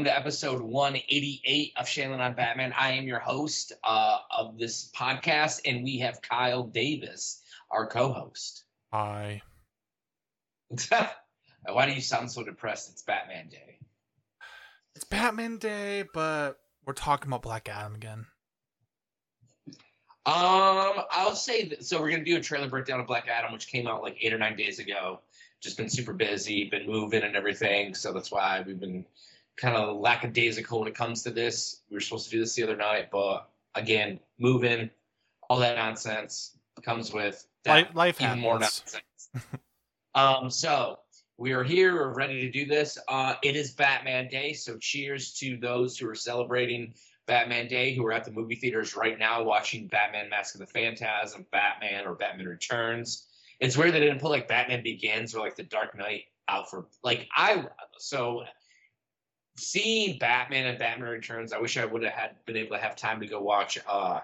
Welcome to episode 188 of Shannon on Batman. I am your host uh, of this podcast, and we have Kyle Davis, our co-host. Hi. Why do you sound so depressed? It's Batman Day. It's Batman Day, but we're talking about Black Adam again. Um, I'll say that. So we're gonna do a trailer breakdown of Black Adam, which came out like eight or nine days ago. Just been super busy, been moving and everything, so that's why we've been kind of lackadaisical when it comes to this. We were supposed to do this the other night, but again, moving, all that nonsense comes with that Life, life even more nonsense. um, so we are here. We're ready to do this. Uh, it is Batman Day, so cheers to those who are celebrating Batman Day, who are at the movie theaters right now watching Batman: Mask of the Phantasm, Batman, or Batman Returns. It's weird they didn't put like Batman Begins or like The Dark Knight out for like I. So seeing Batman and Batman Returns, I wish I would have had been able to have time to go watch uh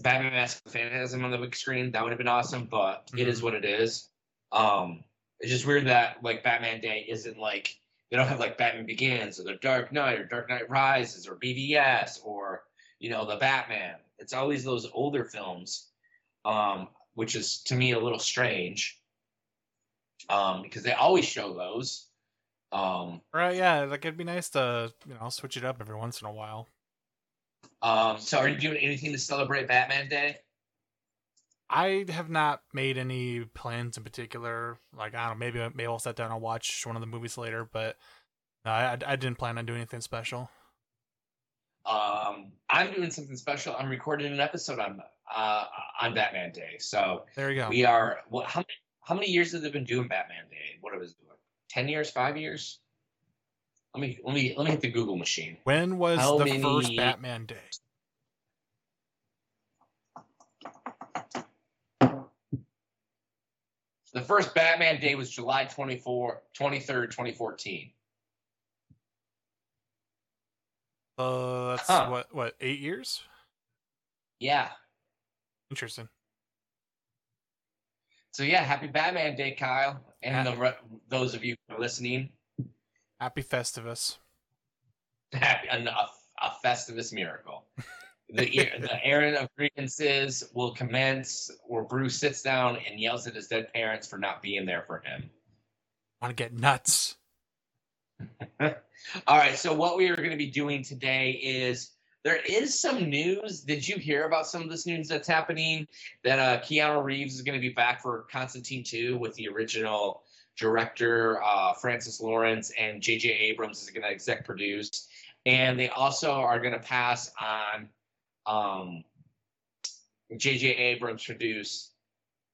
Batman Mask of Phantasm on the big screen. That would have been awesome, but it is what it is. Um, it's just weird that like Batman Day isn't like they don't have like Batman Begins or The Dark Knight or Dark Knight Rises or BVS or you know the Batman. It's always those older films, um, which is to me a little strange. Um, because they always show those. Um, Right, yeah, like it'd be nice to, you know, switch it up every once in a while. um, so are you doing anything to celebrate Batman Day? I have not made any plans in particular. Like, I don't know, maybe, maybe I'll sit down and watch one of the movies later, but no, I, I didn't plan on doing anything special. Um, I'm doing something special. I'm recording an episode on uh on Batman Day. So There you go. we are. What? How many? How many years have they been doing Batman Day? What it was doing? Ten years? Five years? Let me let me let me hit the Google machine. When was How the many- first Batman Day? The first Batman Day was July 24, 23rd, 2014. Uh, that's Huh. what, what, eight years? Yeah. Interesting. So yeah, happy Batman Day, Kyle, and the, re- those of you who are listening. Happy Festivus. happy a, a Festivus miracle. The the airing of grievances will commence where Bruce sits down and yells at his dead parents for not being there for him. Want to get nuts? All right, so what we are going to be doing today is there is some news. Did you hear about some of this news that's happening? That uh, Keanu Reeves is going to be back for Constantine 2 with the original director, uh, Francis Lawrence, and J.J. Abrams is going to exec produce. And they also are going to pass on um, J.J. Abrams produce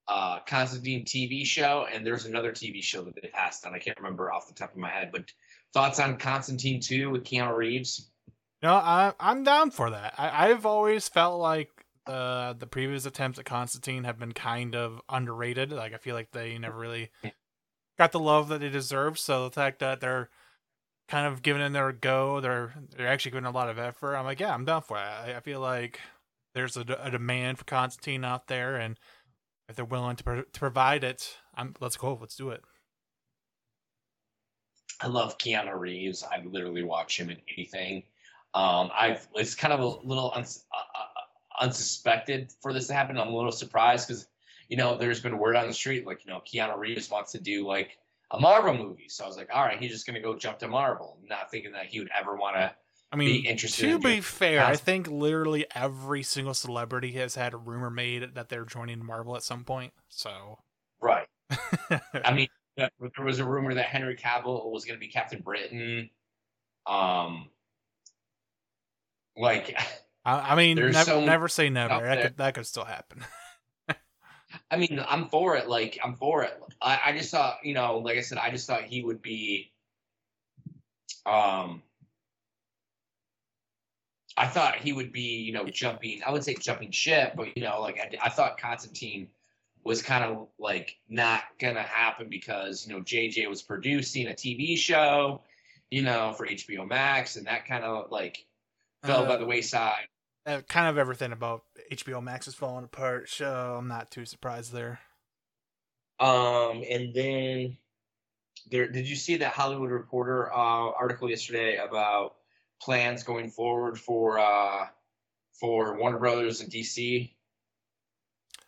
uh, Constantine TV show, and there's another TV show that they passed on. I can't remember off the top of my head, but thoughts on Constantine 2 with Keanu Reeves? No, I, I'm down for that. I, I've always felt like uh, the previous attempts at Constantine have been kind of underrated. Like I feel like they never really got the love that they deserve. So the fact that they're kind of giving it their go, they're they're actually giving a lot of effort. I'm like, yeah, I'm down for it. I, I feel like there's a, a demand for Constantine out there, and if they're willing to, pro- to provide it, I'm let's go, let's do it. I love Keanu Reeves. I literally watch him in anything. Um, I've it's kind of a little uns, uh, uh, unsuspected for this to happen. I'm a little surprised because you know there's been word on the street like you know Keanu Reeves wants to do like a Marvel movie. So I was like, all right, he's just gonna go jump to Marvel, not thinking that he would ever want to. I mean, Be interested to in be fair, I think literally every single celebrity has had a rumor made that they're joining Marvel at some point. So, Right. I mean, there was a rumor that Henry Cavill was going to be Captain Britain. Um, like, I, I mean, There's nev- so never say never. That could that could still happen. I mean, I'm for it. Like, I'm for it. I, I just thought, you know, like I said, I just thought he would be, um, I thought he would be, you know, jumping. I would say jumping ship, but you know, like I, I thought Constantine was kind of like not gonna happen because you know JJ was producing a TV show, you know, for HBO Max, and that kind of like fell Uh, by the wayside. Uh, kind of everything about HBO Max is falling apart, so I'm not too surprised there. Um, and then there, did you see that Hollywood Reporter uh, article yesterday about plans going forward for uh, for Warner Brothers and DC?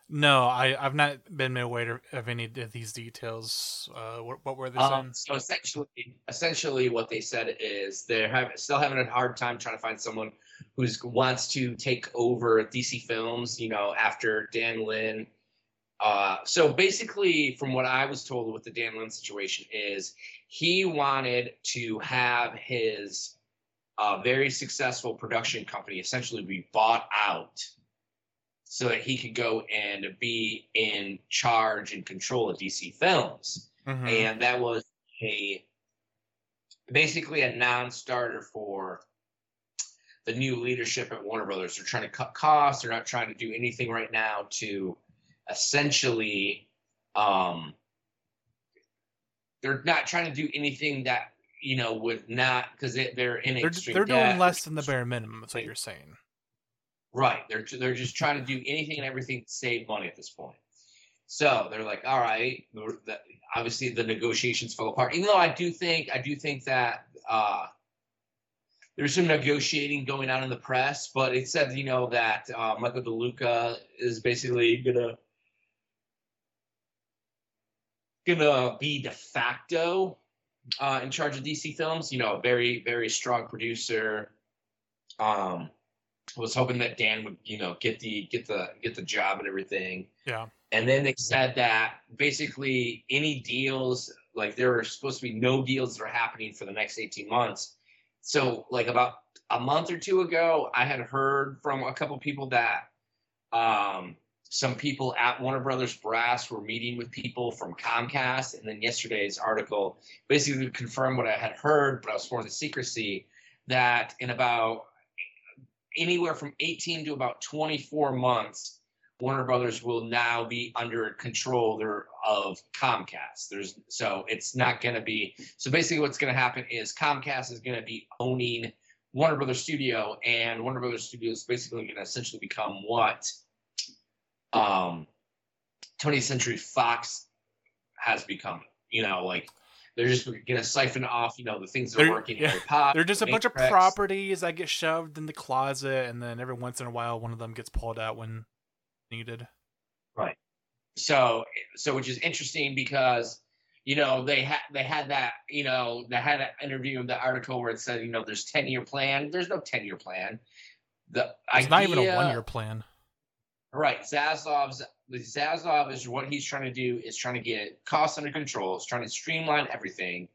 No, I I've not been made aware of any of these details. Uh, what, what were they saying? Um, so essentially, essentially, what they said is they're have, still having a hard time trying to find someone who wants to take over DC Films. You know, after Dan Lin. Uh, so basically, from what I was told with the Dan Lin situation, is he wanted to have his uh, very successful production company essentially be bought out so that he could go and be in charge and control of DC Films Mhm. and that was a basically a non-starter for the new leadership at Warner Brothers. They're trying to cut costs. They're not trying to do anything right now to essentially. Um, they're not trying to do anything that you know would not because they, they're in they're extreme they're doing debt. less than the bare minimum. That's what you're saying. Right. They're they're just trying to do anything and everything to save money at this point. So they're like, all right. Obviously, the negotiations fell apart. Even though I do think I do think that uh, there's some negotiating going on in the press, but it said you know that uh, Michael DeLuca is basically gonna gonna be de facto uh, in charge of DC Films. You know, very very strong producer. Um, was hoping that Dan would, you know, get the get the get the job and everything. Yeah. And then they said that basically any deals, like there are supposed to be no deals that are happening for the next 18 months. So like about a month or two ago, I had heard from a couple people that um, some people at Warner Brothers Brass were meeting with people from Comcast. And then yesterday's article basically confirmed what I had heard, but I was sworn to secrecy that in about anywhere from 18 to about 24 months, Warner Brothers will now be under control of Comcast. There's so it's not going to be so basically what's going to happen is Comcast is going to be owning Warner Brothers Studio, and Warner Brothers Studio is basically going to essentially become what um 20th Century Fox has become. You know, like they're just going to siphon off, you know, the things that They're- are working. yeah, Potter, They're just a bunch of properties that get shoved in the closet, and then every once in a while, one of them gets pulled out when needed. Right. So so which is interesting because you know they had they had that you know they had an interview in the article where it said you know there's 10 year plan there's no 10 year plan the It's not even a one year plan. Right Zaslav's Zaslav is what he's trying to do is trying to get costs under control is trying to streamline everything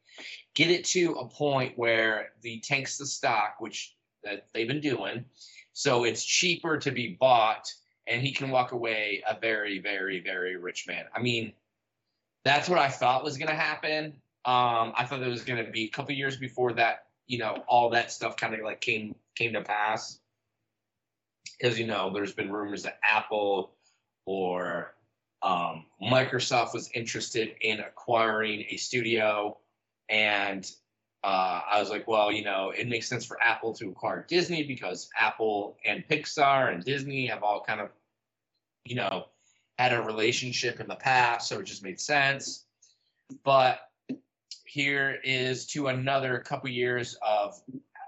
get it to a point where the tanks the stock which that they've been doing so it's cheaper to be bought and he can walk away a very very very rich man. I mean that's what i thought was going to happen. Um i thought it was going to be a couple years before that you know all that stuff kind of like came came to pass because you know there's been rumors that apple or um, microsoft was interested in acquiring a studio and uh, I was like, well, you know, it makes sense for Apple to acquire Disney because Apple and Pixar and Disney have all kind of, you know, had a relationship in the past, so it just made sense. But here is to another couple years of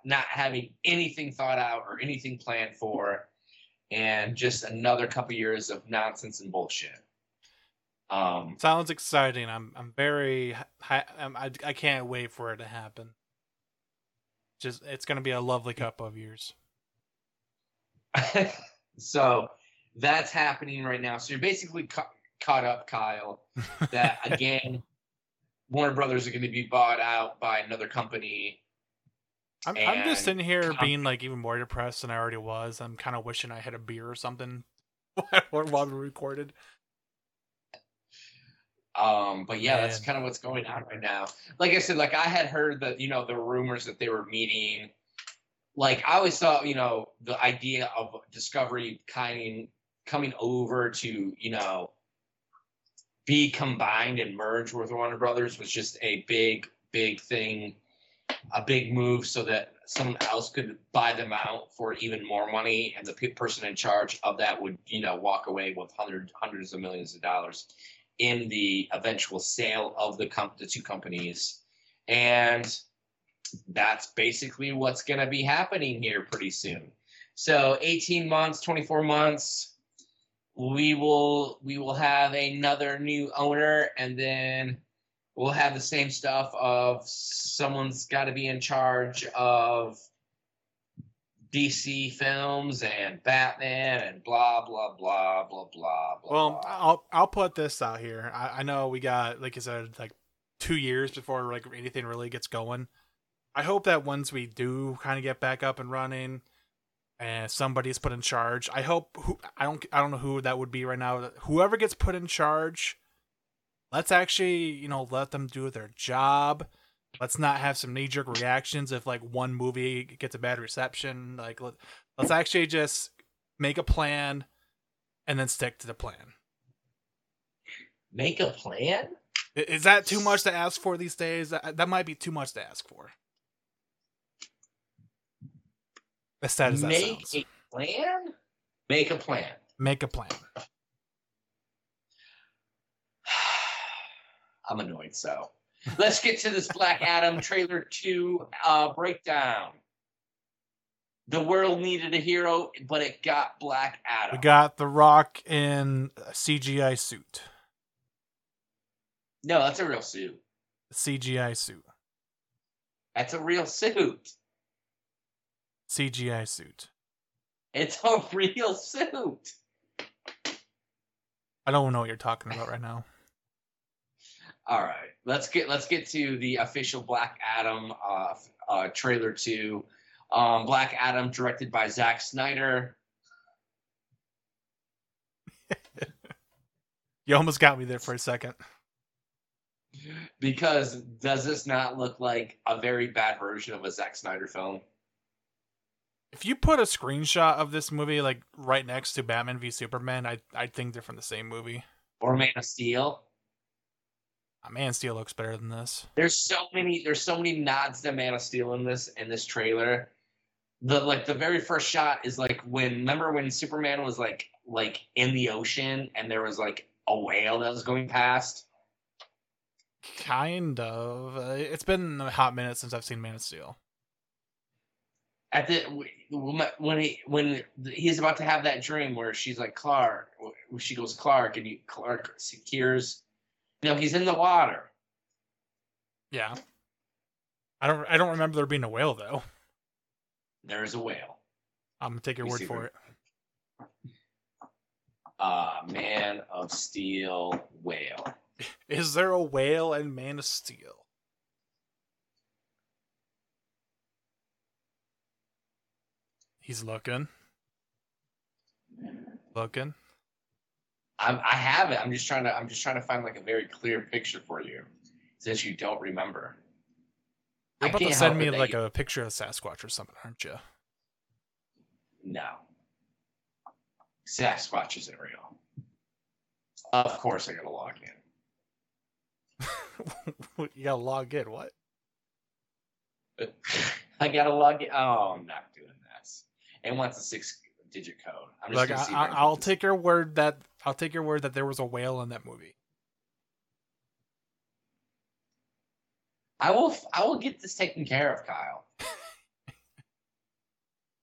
not having anything thought out or anything planned for, and just another couple years of nonsense and bullshit. Um, Sounds exciting. I'm I'm very I'm, I I can't wait for it to happen. Just it's gonna be a lovely couple of years. so that's happening right now. So you're basically ca- caught up, Kyle. That again, Warner Brothers are going to be bought out by another company. I'm I'm just And sitting here being like even more depressed than I already was. I'm kind of wishing I had a beer or something while we recorded. Um, but yeah, that's kind of what's going on right now. Like I said, like I had heard that you know the rumors that they were meeting like I always thought, you know, the idea of Discovery kind coming over to, you know, be combined and merge with Warner Brothers was just a big, big thing, a big move, so that someone else could buy them out for even more money, and the pe- person in charge of that would, you know, walk away with hundreds, hundreds of millions of dollars in the eventual sale of the com- the two companies, and that's basically what's going to be happening here pretty soon. So 18 months, 24 months, we will we will have another new owner and then we'll have the same stuff of someone's got to be in charge of DC films and Batman and blah blah blah blah blah blah. Well. I'll I'll put this out here. I, I know we got like I said, like two years before like anything really gets going. I hope that once we do kind of get back up and running, and somebody's put in charge, I hope who I don't I don't know who that would be right now. Whoever gets put in charge, let's actually you know let them do their job. Let's not have some knee jerk reactions if like one movie gets a bad reception. Like let, let's actually just make a plan and then stick to the plan. make a plan. Is that too much to ask for these days? That, that might be too much to ask for. As sad as that Make sounds. a plan. Make a plan. Make a plan. I'm annoyed. So let's get to this Black Adam trailer two uh, breakdown. The world needed a hero, but it got Black Adam. We got The Rock in a CGI suit. no, that's a real suit. CGI suit. That's a real suit. CGI suit. It's a real suit. I don't know what you're talking about right now. All right, let's get let's get to the official Black Adam uh, uh, trailer two. Um, Black Adam, directed by Zack Snyder. You almost got me there for a second. Because does this not look like a very bad version of a Zack Snyder film? If you put a screenshot of this movie like right next to Batman v Superman, I I think they're from the same movie. Or Man of Steel? Man of Steel looks better than this. There's so many there's so many nods to Man of Steel in this in this trailer. The like the very first shot is like when remember when Superman was like like in the ocean and there was like a whale that was going past. Kind of. Uh, it's been a hot minute since I've seen Man of Steel. At the when he when he's about to have that dream where she's like Clark, where she goes Clark and he Clark secures. You know he's in the water. Yeah. I don't I don't remember there being a whale though. There's a whale. I'm gonna take your You word for it. Uh, Man of Steel whale. Is there a whale and Man of Steel? He's looking. Looking. I'm, I have it. I'm just trying to. I'm just trying to find like a very clear picture for you, since you don't remember. You're I about to can't send me like you- a picture of Sasquatch or something, aren't you? No. Sasquatch isn't real. Of course, I gotta log in. you gotta log in. What? I gotta log in. Oh, I'm not doing this. It wants a six-digit code. I'm just Like gonna I, see. if I I, can I'll take your word that I'll take your word that there was a whale in that movie. I will. I will get this taken care of, Kyle.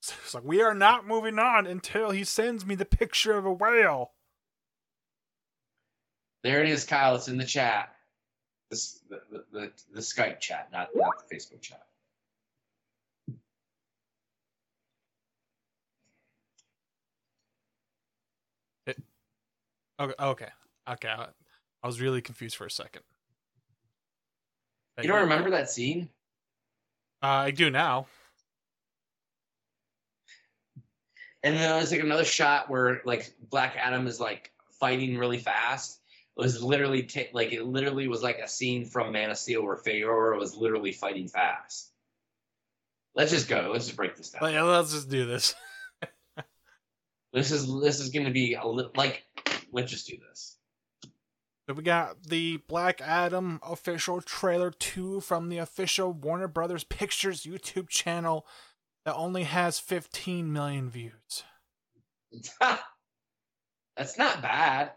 So It's like we are not moving on until he sends me the picture of a whale. There it is, Kyle. It's in the chat. This the the, the, the Skype chat, not not the Facebook chat. Okay, okay, okay. I, I was really confused for a second. You don't remember that scene? Uh, I do now. And then there's like another shot where like Black Adam is like fighting really fast. It was literally ta- like it literally was like a scene from Man of Steel where Faora was literally fighting fast. Let's just go. Let's just break this down. Like, let's just do this. This is this is going to be a little like. Let's just do this. So we got the Black Adam official trailer 2 from the official Warner Brothers Pictures YouTube channel that only has 15 million views. That's not bad.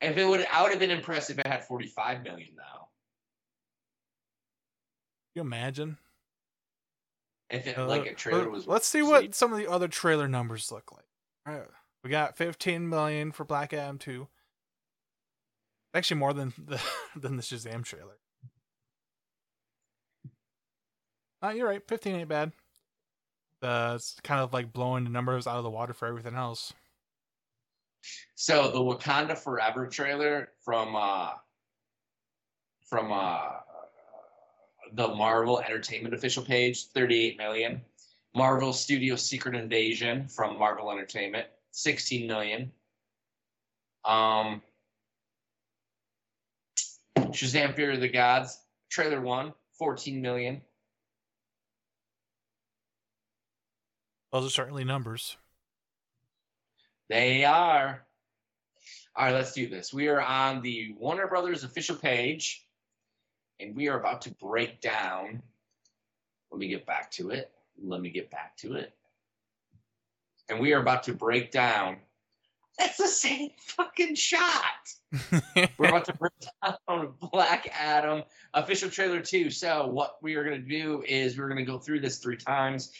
If it would, I would have been impressed if it had 45 million though. You imagine? If it, Uh, like a trailer let- was. Let's see what some of the other trailer numbers look like. All right. We got 15 million for Black Adam 2. Actually more than the than the Shazam trailer. Uh, you're right. 15 ain't bad. Uh, it's kind of like blowing the numbers out of the water for everything else. So the Wakanda Forever trailer from uh from uh the Marvel Entertainment official page, 38 million. Marvel Studio Secret Invasion from Marvel Entertainment, 16 million. Um Shazam Fear of the Gods, trailer one, 14 million. Those are certainly numbers. They are. All right, let's do this. We are on the Warner Brothers official page, and we are about to break down. Let me get back to it. Let me get back to it. And we are about to break down. That's the same fucking shot. We're about to break down Black Adam official trailer two. So what we are going to do is we're going to go through this three times.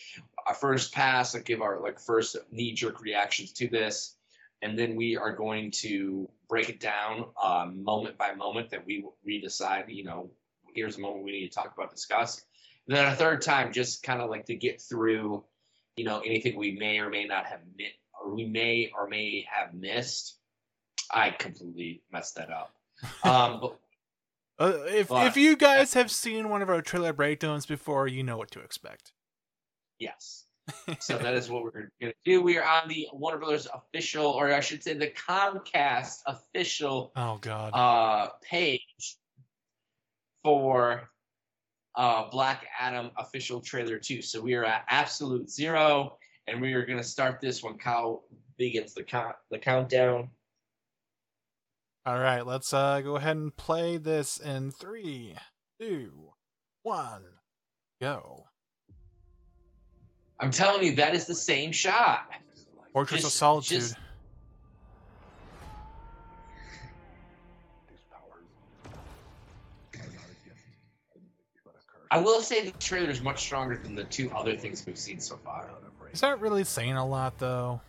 Our first pass, like give our like first knee jerk reactions to this, and then we are going to break it down um, moment by moment that we we decide. You know, here's a moment we need to talk about, discuss. And then a third time, just kind of like to get through, you know, anything we may or may not have mi- or we may or may have missed. I completely messed that up. Um, but Uh, if But- if you guys have seen one of our trailer breakdowns before, you know what to expect. Yes. so that is what we're going to do. We are on the Warner Brothers official, or I should say, the Comcast official Oh God. uh, page for uh, Black Adam official trailer two. So we are at absolute zero, and we are going to start this when Kyle begins the count the countdown. All right, let's uh go ahead and play this in three, two, one, go. I'm telling you, that is the same shot. Fortress of Solitude. just- I will say the trailer is much stronger than the two other things we've seen so far. Is that really saying a lot though?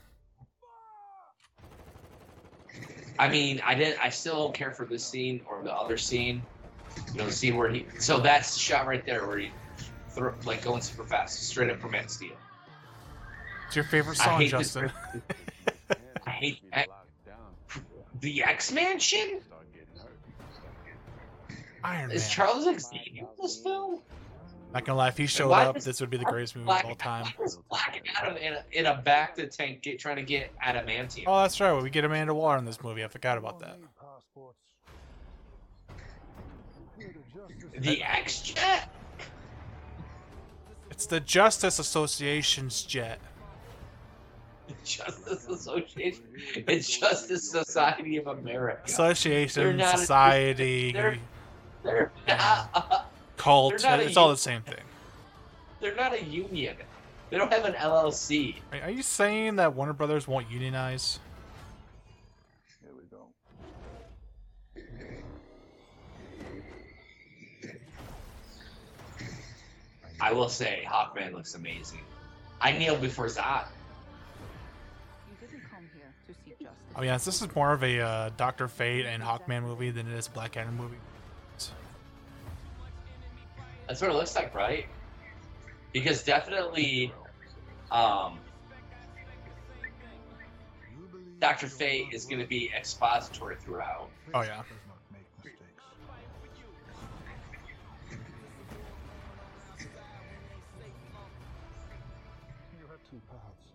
I mean, I didn't. I still don't care for this scene or the other scene. You know, the scene where he. So that's the shot right there where he, throw, like going super fast, straight up from Man of Steel. It's your favorite I song, hate this Justin. I hate I, the X Man shit. Iron Man. Is Charles Xavier in this film? Not gonna lie, if he showed Why up, does- this would be the greatest movie Black, of all time. Black Adam in a, in a back to tank get, trying to get adamantium? Oh, that's right. We get Amanda Waller in this movie. I forgot about that. The X Jet? It's the Justice Association's jet. Justice Association. It's Justice Society of America. They're Association, not a- society, they're- They're not, cult. they're not a It's all the same thing. they're not a union. They don't have an LLC. Are- Are you saying that Warner Brothers won't unionize? Here we go. I will say, Hawkman looks amazing. I kneel before Zod. You didn't come here to seek justice. Oh yes, this is more of a uh, Doctor Fate and Hawkman movie than it is a Black Adam movie. That's what it looks like, right? Because definitely, um, Dr. Fate is going to be expository throughout. Oh yeah. You have two paths.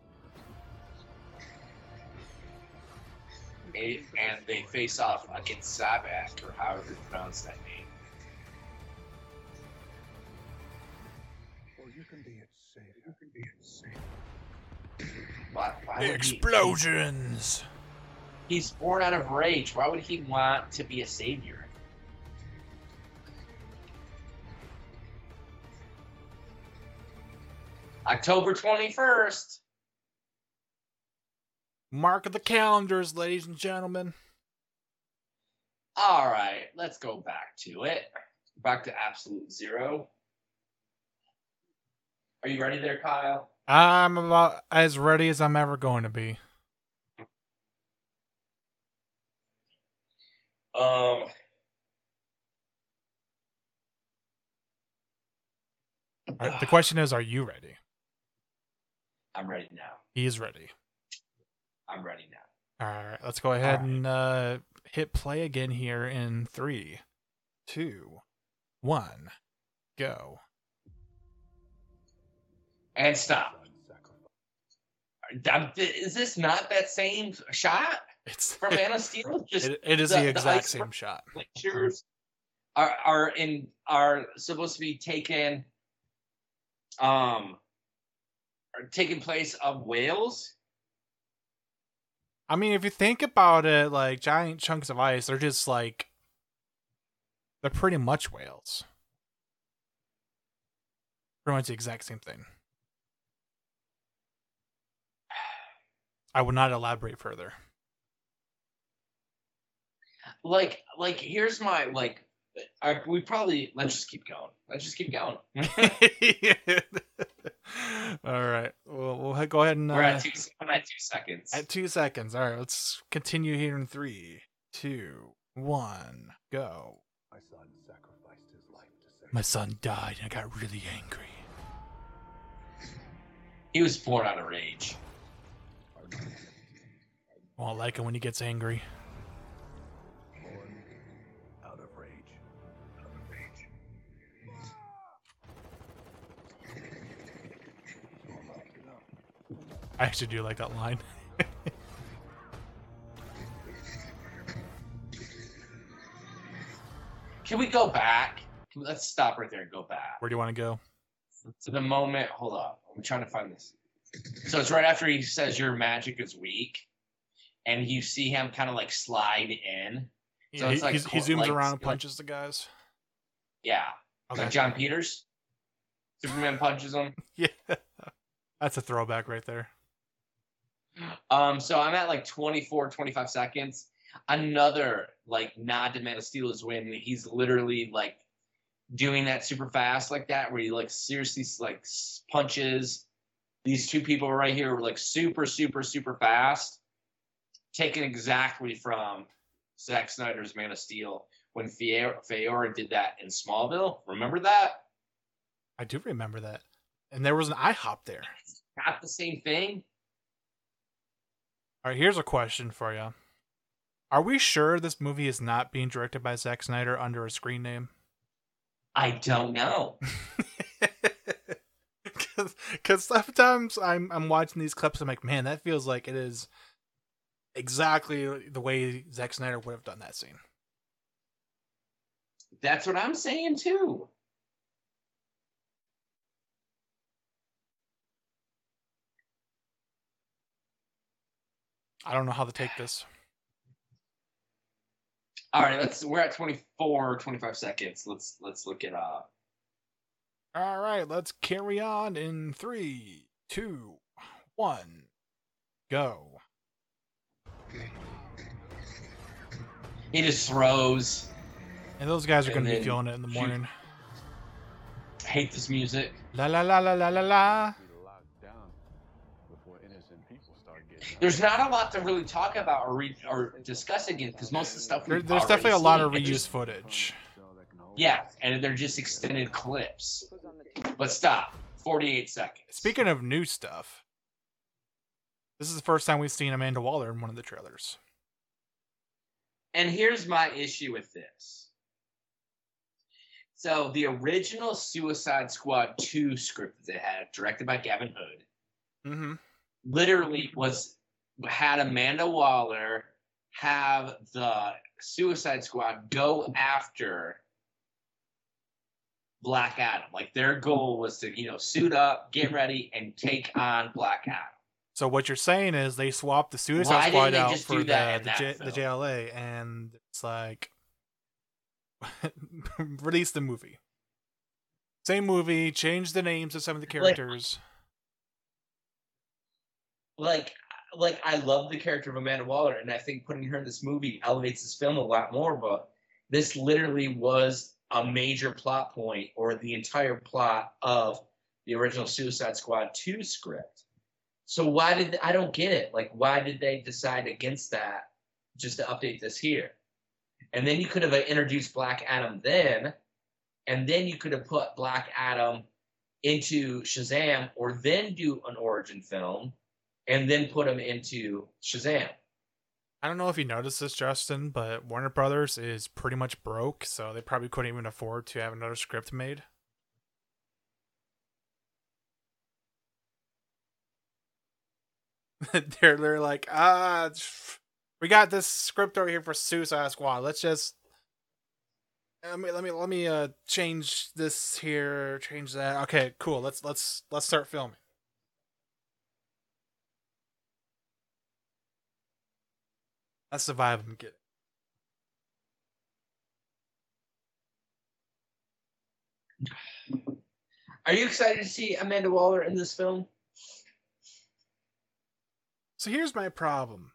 A- and they face off against Sabbac, or however you pronounce that name. Why, would he- Explosions. he's born out of rage. Why would he want to be a savior? October 21st. Mark of the calendars, ladies and gentlemen. All right, let's go back to it. Back to absolute zero. Are you ready there, Kyle? I'm about as ready as I'm ever going to be. Um. Right, the question is, are you ready? I'm ready now. He's ready. I'm ready now. All right, let's go ahead right. and uh, hit play again here in three, two, one, go. And stop. Is this not that same shot It's from Man of Steel? Just it, it is the- the, the exact ice- same shot. pictures are are in are supposed to be taken um are taking place of whales I mean, if you think about it, like giant chunks of ice, they're just like they're pretty much whales. Pretty much the exact same thing. I would not elaborate further. like like here's my like I, we probably let's just keep going let's just keep going All right, we'll, we'll go ahead and uh, we're at two I'm at two seconds at two seconds. All right, let's continue here in three, two, one, go. My son sacrificed his life to save My son died, and I got really angry. he was born out of rage Well, I like it when he gets angry. out of rage. Out of rage. I actually do like that line. can we go back let's stop right there and go back Where do you want to go? to the moment hold up i'm trying to find this so it's right after he says your magic is weak and you see him kind of like slide in So he, it's like he's- he zooms like- around and like- punches the guys. yeah Okay. like Jon Peters superman punches him Yeah. That's a throwback right there. um so i'm at like 24 25 seconds another like nod to man of steel is when he's literally like doing that super fast like that where he like seriously like punches these two people right here were like super super super fast taken exactly from Zack Snyder's Man of Steel when Faora, Faora did that in Smallville. Remember that? I do remember that. And there was an IHOP there. Not the same thing. All right, here's a question for you. Are we sure this movie is not being directed by Zack Snyder under a screen name? I don't know. Because sometimes I'm I'm watching these clips, I'm like, man, that feels like it is exactly the way Zack Snyder would have done that scene. That's what I'm saying too. I don't know how to take this. All right, let's we're at 24 25 seconds. Let's let's look at up. All right, let's carry on in three, two, one, go. He just throws. And those guys are going to be feeling it in the morning. Hate this music. La la la la la la la. Be locked down before innocent people start getting There's not a lot to really talk about or re- or discuss again because most of the stuff There, there's definitely a lot of reused just- footage. Yeah, and they're just extended clips. But stop. 48 seconds. Speaking of new stuff, this is the first time we've seen Amanda Waller in one of the trailers. And here's my issue with this. So the original Suicide Squad 2 script that they had, directed by Gavin Hood, Mm-hmm. literally was had Amanda Waller have the Suicide Squad go after Black Adam. Like their goal was to, you know, suit up, get ready, and take on Black Adam. So what you're saying is they swapped the Suicide Why Squad out for the the, J, the? JLA, and it's like release the movie. Same movie, change the names of some of the characters. Like like I love the character of Amanda Waller, and I think putting her in this movie elevates this film a lot more, but this literally was a major plot point or the entire plot of the original Suicide Squad 2 script. So why did I don't get it? Like why did they decide against that just to update this here? And then you could have introduced Black Adam then, and then you could have put Black Adam into Shazam or then do an origin film and then put him into Shazam. I don't know if you noticed this, Justin, but Warner Brothers is pretty much broke, so they probably couldn't even afford to have another script made. they're they're like, ah, we got this script over here for Suicide Squad. Let's just let me let me let me uh change this here, change that. Okay, cool. Let's let's let's start filming. That's the vibe I'm getting. Are you excited to see Amanda Waller in this film? So here's my problem.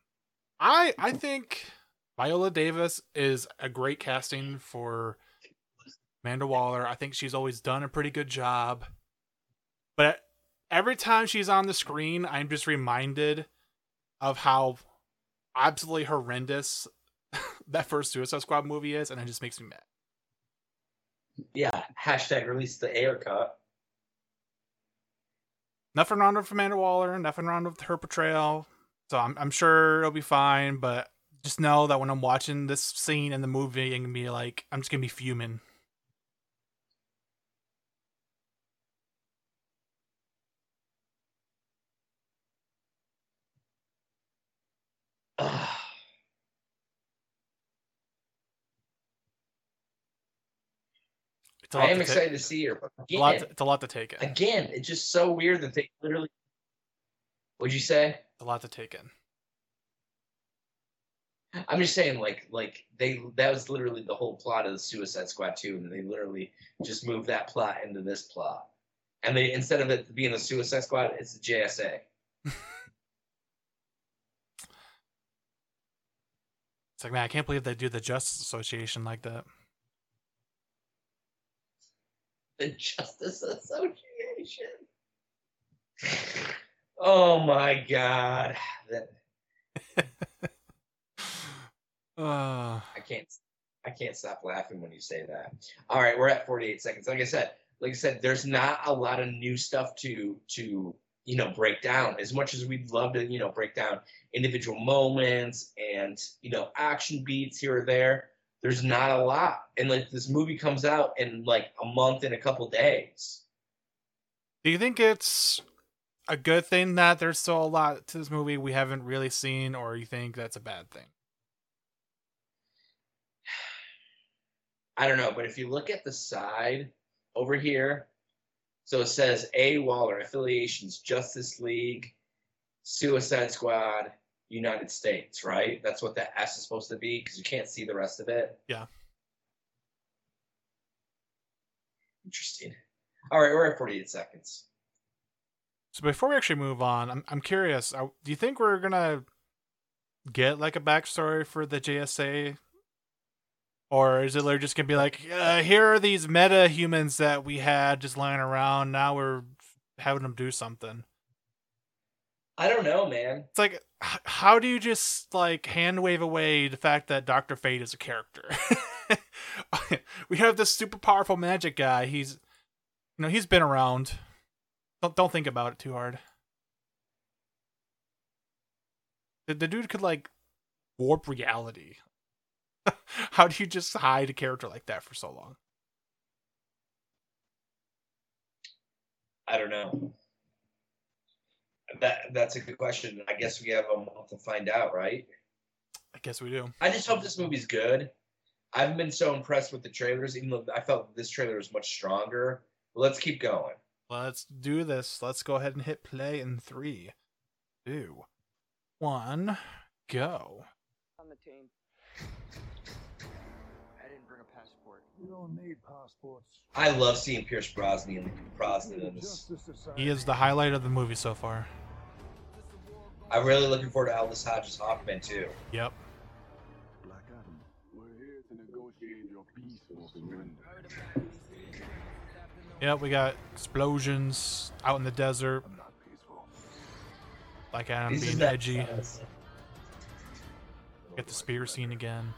I I think Viola Davis is a great casting for Amanda Waller. I think she's always done a pretty good job. But every time she's on the screen, I'm just reminded of how absolutely horrendous that first Suicide Squad movie is, and it just makes me mad. Yeah. Hashtag release the Ayer cut. Nothing wrong with Amanda Waller, nothing wrong with her portrayal. So I'm I'm sure it'll be fine, but just know that when I'm watching this scene in the movie, I'm gonna be like, I'm just gonna be fuming. I am excited to see her. It's a lot again, to- it's a lot to take in. again, it's just so weird that they literally. What'd you say? It's a lot to take in. I'm just saying, like, like they that was literally the whole plot of the Suicide Squad 2, and they literally just moved that plot into this plot. And they instead of it being the Suicide Squad, it's the JSA. It's like, man, I can't believe they do the Justice Association like that. The Justice Association. Oh my god. That Uh, I can't I can't stop laughing when you say that. All right, we're at 48 seconds. Like I said, like I said, there's not a lot of new stuff to to you know break down. As much as we'd love to, you know, break down individual moments and you know action beats here or there, there's not a lot. And like this movie comes out in like a month and a couple days. do you think it's a good thing that there's still a lot to this movie we haven't really seen, or you think that's a bad thing? I don't know, but if you look at the side over here, so it says A Waller affiliations, Justice League, Suicide Squad, United States, right? That's what that S is supposed to be because you can't see the rest of it. Yeah. Interesting. All right, we're at 48 seconds. So before we actually move on, I'm I'm curious. uh, Do you think we're gonna get like a backstory for the JSA, or is it literally just gonna be like, uh, here are these meta humans that we had just lying around. Now we're having them do something. I don't know, man. It's like, how do you just like hand wave away the fact that Doctor Fate is a character? we have this super powerful magic guy. He's, you know, he's been around. Don't don't think about it too hard. The, the dude could like warp reality. how do you just hide a character like that for so long? I don't know. That that's a good question. I guess we have a month to find out, right? I guess we do. I just hope this movie's good. I haven't been so impressed with the trailers, even though I felt this trailer was much stronger. But let's keep going. Let's do this. Let's go ahead and hit play in three, two, one, go. on the team. You don't need passports. I love seeing Pierce Brosnan Brosnan in this. Justice He is the highlight of the movie so far. I'm really looking forward to Aldis Hodges Hawkman too. Yep. Black Adam. We're here to negotiate your peaceful surrender. Yep, we got explosions out in the desert. I'm. Like Adam This being that- edgy. Get the spear scene again.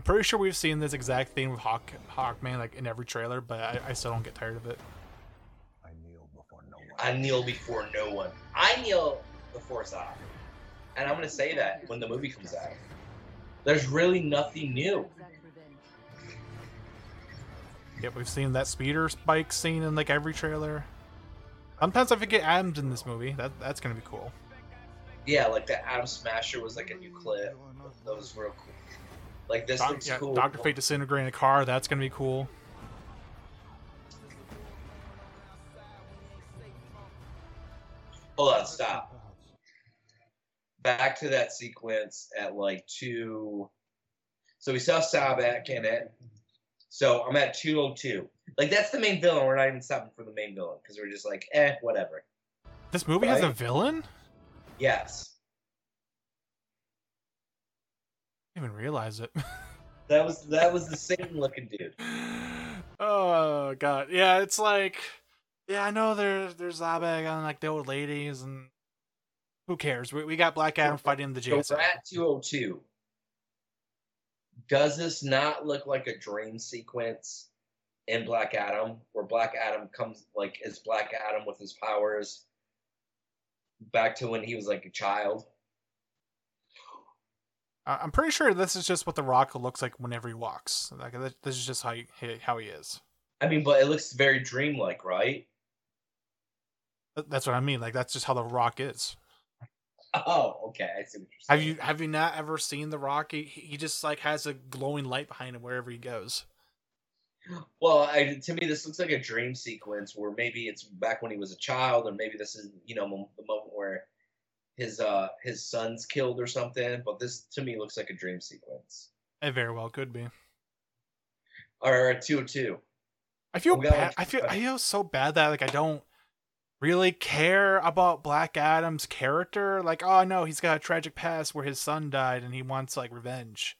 I'm pretty sure we've seen this exact thing with Hawk Hawkman like in every trailer, but I, I still don't get tired of it. I kneel before no one. I kneel before no one. I kneel before Zod. And I'm gonna say that when the movie comes out. There's really nothing new. Yep, we've seen that speeder spike scene in like every trailer. Sometimes I forget Adam's in this movie. That that's gonna be cool. Yeah, like the Atom Smasher was like a new clip. That was real cool. Like this Doc- looks yeah, cool. Doctor Fate disintegrating a car. That's gonna be cool. Hold on, stop. Back to that sequence at like two. So we saw Sabbac in it. So I'm at 202. Like that's the main villain. We're not even stopping for the main villain because we're just like, eh, whatever. This movie has a villain. Yes, I didn't even realize it. that was that was the same looking dude. oh god, yeah, it's like, yeah, I know there's there's Sabbac on like the old ladies and who cares? We, we got Black Adam fighting the So JSA. we're at 202. Does this not look like a dream sequence in Black Adam, where Black Adam comes like is Black Adam with his powers back to when he was like a child? I- I'm pretty sure this is just what the Rock looks like whenever he walks. Like this is just how he, he- how he is. I mean, but it looks very dreamlike, right? That's what I mean. Like that's just how the Rock is. Oh, okay. I see what you're. Have you have you not ever seen the Rock? He, he just like has a glowing light behind him wherever he goes. Well, I, to me, this looks like a dream sequence where maybe it's back when he was a child, or maybe this is you know the moment where his uh his son's killed or something. But this to me looks like a dream sequence. It very well could be. Or a two two. I feel bad. one- I feel I feel so bad that like I don't really care about Black Adam's character. Like, oh no, he's got a tragic past where his son died and he wants like revenge.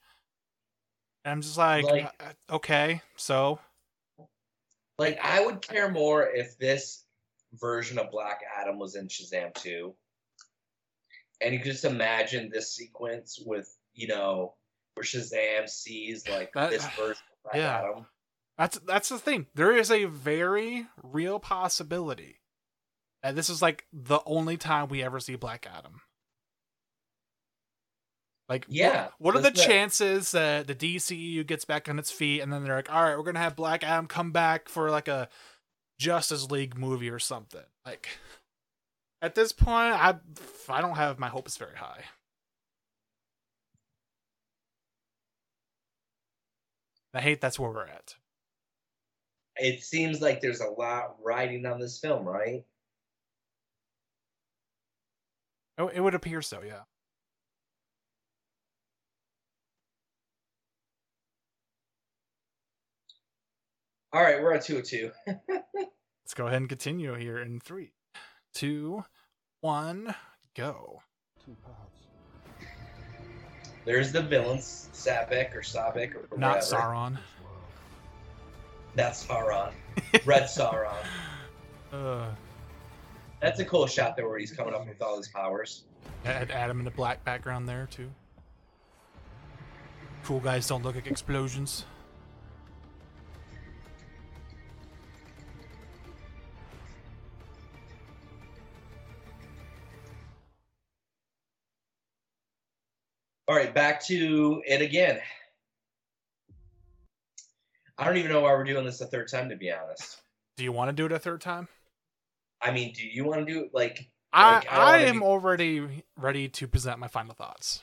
And I'm just like, Like- uh, okay, so Like I would care more if this version of Black Adam was in Shazam 2. And you just imagine this sequence with, you know, where Shazam sees like That- this version of Black yeah. Adam. that's that's the thing. There is a very real possibility that this is like the only time we ever see Black Adam. Like, Yeah, what, are the that's it. chances that the DCU gets back on its feet and then they're like, all right, we're gonna have Black Adam come back for like a Justice League movie or something? Like, at this point, I I don't have my hopes very high. I hate that's where we're at. It seems like there's a lot riding on this film, right? Oh, it would appear so, yeah. All right, we're at 202. Let's go ahead and continue here in three, two, one, go. Two paths. There's the villains, Sabek or Sabek or Not whatever. Sauron. That's Sauron. Red Sauron. Uh, That's a cool shot there where he's coming up with all his powers. had Adam in the black background there too. Cool guys don't look like explosions. All right, back to it again. I don't even know why we're doing this a third time, to be honest. Do you want to do it a third time? I mean, do you want to do it like? I Like, I I am be- already ready to present my final thoughts.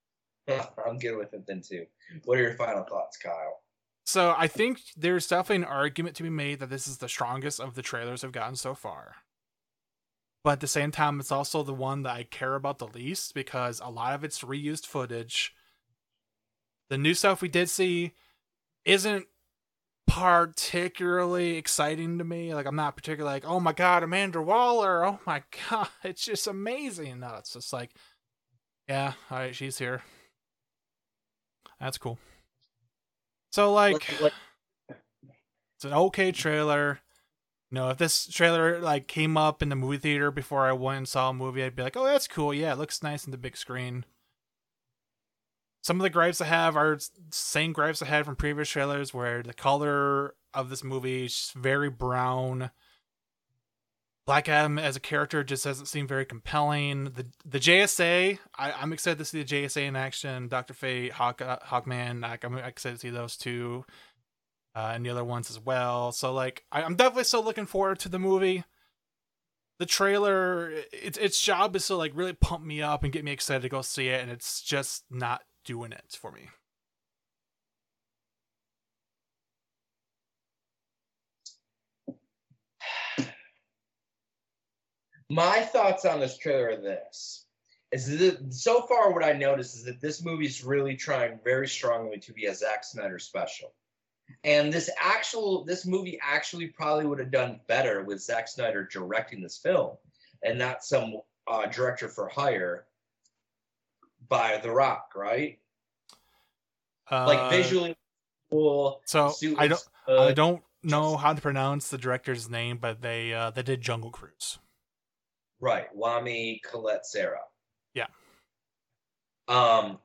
I'm good with it then too. What are your final thoughts, Kyle? So I think there's definitely an argument to be made that this is the strongest of the trailers I've gotten so far. But at the same time, it's also the one that I care about the least because a lot of it's reused footage. The new stuff we did see isn't particularly exciting to me. Like I'm not particularly like, oh my god, Amanda Waller, oh my god, it's just amazing. No, it's just like, yeah, all right, she's here. That's cool. So like, it's an okay trailer. You know, if this trailer like came up in the movie theater before I went and saw a movie, I'd be like, "Oh, that's cool. Yeah, it looks nice in the big screen." Some of the gripes I have are same gripes I had from previous trailers, where the color of this movie is very brown. Black Adam as a character just doesn't seem very compelling. The the JSA, I, I'm excited to see the JSA in action. Doctor Fate, Hawk, uh, Hawkman, like, I'm excited to see those two uh, and the other ones as well. So like, I, I'm definitely still looking forward to the movie. The trailer, its its job is to like really pump me up and get me excited to go see it, and it's just not doing it for me. My thoughts on this trailer are this. Is that so far what I noticed is that this movie is really trying very strongly to be a Zack Snyder special. And this actual this movie actually probably would have done better with Zack Snyder directing this film and not some uh, director for hire by The Rock, right? Uh, Like visually cool. So I don't I don't know how to pronounce the director's name, but they uh, they did Jungle Cruise. Right, Jaume Collet-Serra. Yeah. Um,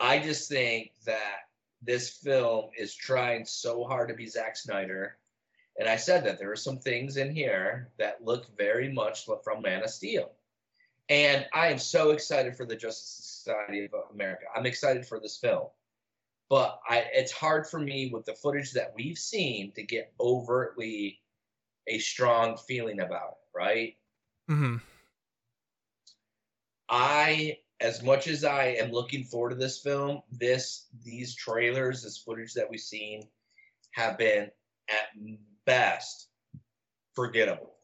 I just think that this film is trying so hard to be Zack Snyder, and I said that there are some things in here that look very much from Man of Steel, and I am so excited for the Justice Society of America. I'm excited for this film, but I it's hard for me with the footage that we've seen to get overtly a strong feeling about it, right? hmm I, as much as I am looking forward to this film, this these trailers, this footage that we've seen, have been at best forgettable.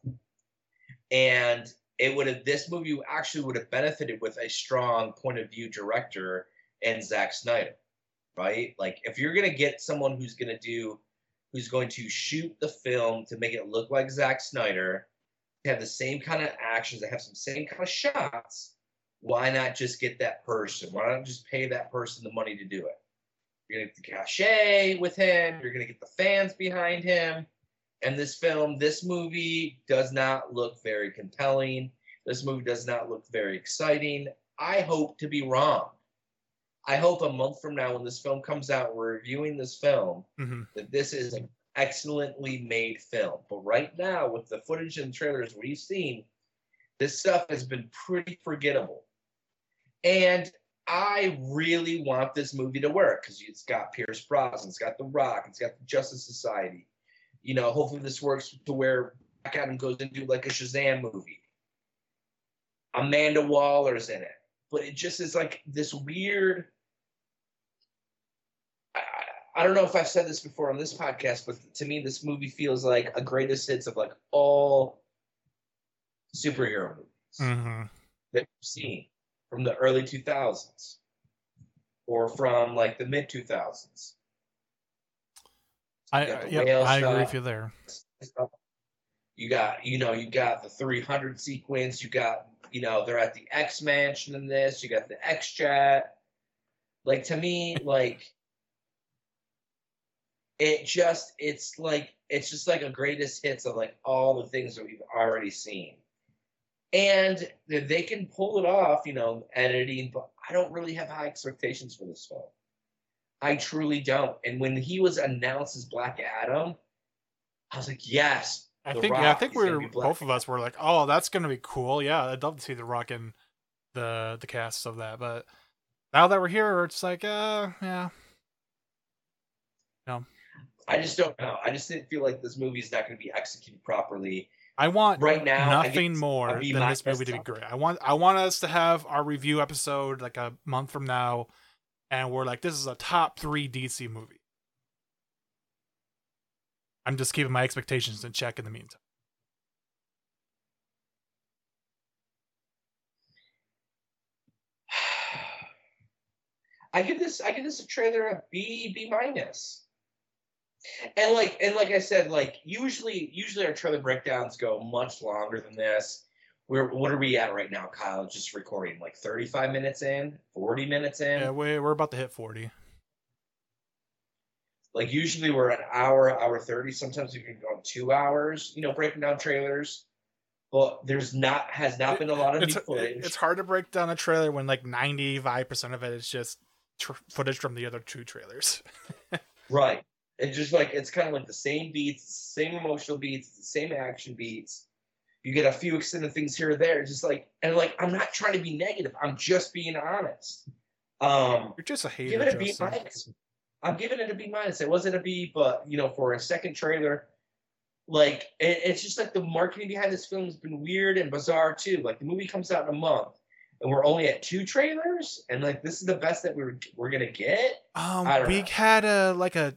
And it would have this movie actually would have benefited with a strong point of view director and Zack Snyder, right? Like if you're gonna get someone who's gonna do who's going to shoot the film to make it look like Zack Snyder, have the same kind of actions, they have some same kind of shots. Why not just get that person? Why not just pay that person the money to do it? You're gonna get the cachet with him. You're gonna get the fans behind him. And this film, this movie does not look very compelling. This movie does not look very exciting. I hope to be wrong. I hope a month from now, when this film comes out, we're reviewing this film, hmm that this is an excellently made film. But right now, with the footage and trailers we've seen, this stuff has been pretty forgettable. And I really want this movie to work because it's got Pierce Brosnan, it's got The Rock, it's got the Justice Society. You know, hopefully this works to where Black Adam goes into like a Shazam movie. Amanda Waller's in it, but it just is like this weird. I, I don't know if I've said this before on this podcast, but to me, this movie feels like a greatest hits of like all superhero movies hmm that we've seen from the early 2000s or from like the mid 2000s. I You got the yeah, I agree with you there. You got, you know, you got the 300 sequence. You got, you know, they're at the X Mansion in this. You got the X Chat. Like to me, like it just, it's like, it's just like a greatest hits of like all the things that we've already seen. And they can pull it off, you know, editing, but I don't really have high expectations for this film. I truly don't. And when he was announced as Black Adam, I was like, yes. I think yeah, I think we're both of us were like, oh, that's gonna be cool. Yeah, I'd love to see the Rock in the the casts of that. But now that we're here, it's like, uh, yeah, no. I just don't know. I just didn't feel like this movie is not going to be executed properly. I want Right now, nothing more than this movie to be great. I want I want us to have our review episode like a month from now, and we're like, this is a top three DC movie. I'm just keeping my expectations in check in the meantime. I give this I give this a trailer a B B minus. And like and like I said, like usually usually our trailer breakdowns go much longer than this. We're what are we at right now, Kyle? Just recording like 35 minutes in, 40 minutes in. Yeah, we we're about to hit forty. Like usually we're an hour, hour 30. Sometimes we can go on two hours, you know, breaking down trailers. But there's not has not been a lot of It's new footage. it's hard to break down a trailer when like ninety five percent of it is just tr- footage from the other two trailers. Right. It's just like it's kind of like the same beats, same emotional beats, the same action beats. You get a few extended things here or there. Just like and like I'm not trying to be negative. I'm just being honest. Um You're just a hater. give it a B minus. I'm giving it a B minus. It wasn't a B, but you know, for a second trailer, like it, it's just like the marketing behind this film has been weird and bizarre too. Like the movie comes out in a month, and we're only at two trailers, and like this is the best that we're we're gonna get. Um, we know. had a like a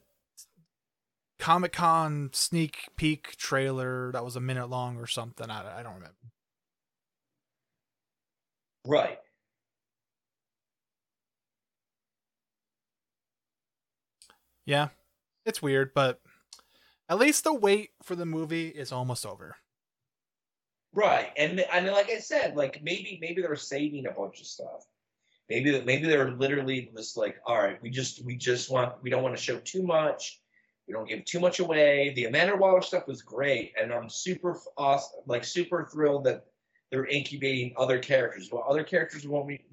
Comic Con sneak peek trailer that was a minute long or something. I, I don't remember. Right. Yeah, it's weird, but at least the wait for the movie is almost over. Right, and and like I said, like maybe maybe they're saving a bunch of stuff. Maybe maybe they're literally just like, all right, we just we just want we don't want to show too much. We don't give too much away. The Amanda Waller stuff was great, and I'm super awesome, like super thrilled that they're incubating other characters. What other characters won't we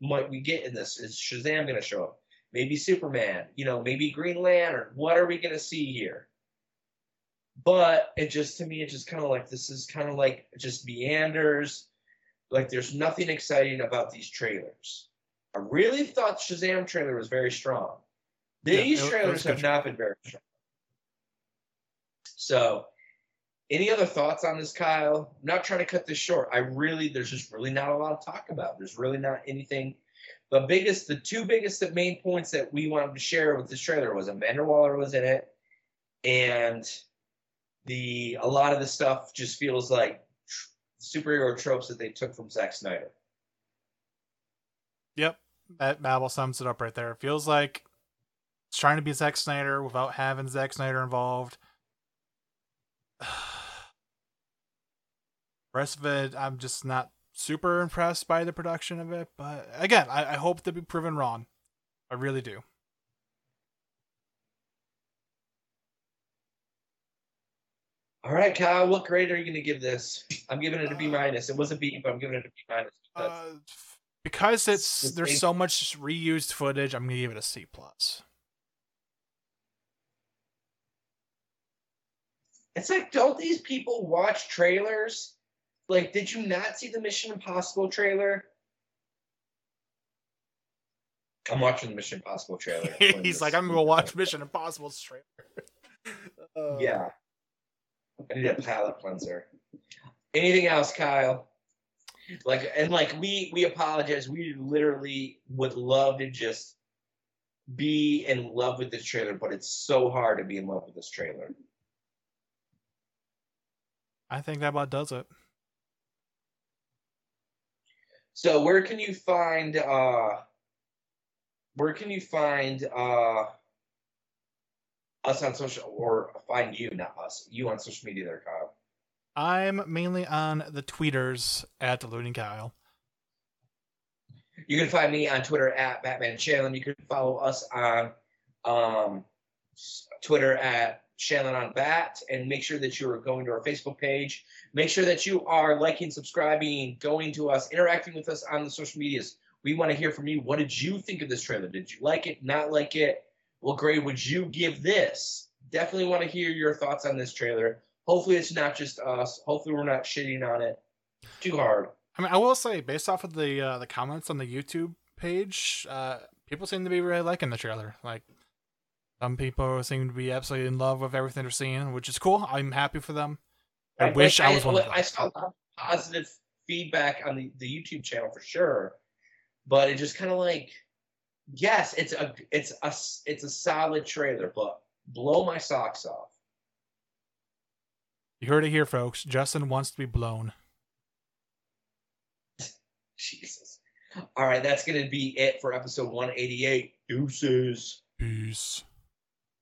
might we get in this? Is Shazam going to show up? Maybe Superman. You know, maybe Green Lantern. What are we going to see here? but it just to me it just kind of like this is kind of like just meanders like there's nothing exciting about these trailers i really thought shazam trailer was very strong these it trailers have not been very strong. So any other thoughts on this kyle? I'm not trying to cut this short. I really there's just really not a lot to talk about. There's really not anything. The biggest the two biggest main points that we wanted to share with this trailer was amanda waller was in it. And the a lot of the stuff just feels like tr- superhero tropes that they took from Zack Snyder. Yep, that Babel sums it up right there. It feels like it's trying to be Zack Snyder without having Zack Snyder involved. rest of it, I'm just not super impressed by the production of it. But again, I, I hope to be proven wrong. I really do. All right, Kyle, what grade are you going to give this? I'm giving it a B minus. It was a B, but I'm giving it a B minus. because- Uh, because it's It's there's so much reused footage, I'm gonna give it a C plus. It's like, don't these people watch trailers? Like, did you not see the Mission Impossible trailer? I'm watching the Mission Impossible trailer. He's like, I'm gonna watch Mission Impossible trailer. Uh, Yeah. I need a palate cleanser. Anything else, Kyle? Like and like we we apologize. We literally would love to just be in love with this trailer, but it's so hard to be in love with this trailer. I think that about does it. So where can you find uh where can you find uh us on social or find you, not us, you on social media there, Kyle? I'm mainly on the tweeters at Deluding Kyle. You can find me on Twitter at Batman Shannon. You can follow us on um, Twitter at Shannon on Bat, and make sure that you are going to our Facebook page. Make sure that you are liking, subscribing, going to us, interacting with us on the social medias. We want to hear from you. What did you think of this trailer? Did you like it? Not like it? What grade would you give this? Definitely want to hear your thoughts on this trailer. Hopefully, it's not just us. Hopefully, we're not shitting on it too hard. I mean, I will say, based off of the uh, the comments on the YouTube page, uh, people seem to be really liking the trailer. Like, some people seem to be absolutely in love with everything they're seeing, which is cool. I'm happy for them. I Like, wish I was one of them. I saw positive feedback on the, the YouTube channel for sure, but it just kind of like, yes, it's a it's a it's a solid trailer, but blow my socks off. You heard it here, folks. Justin wants to be blown. Jesus. All right, that's gonna be it for episode 188. Deuces. Peace.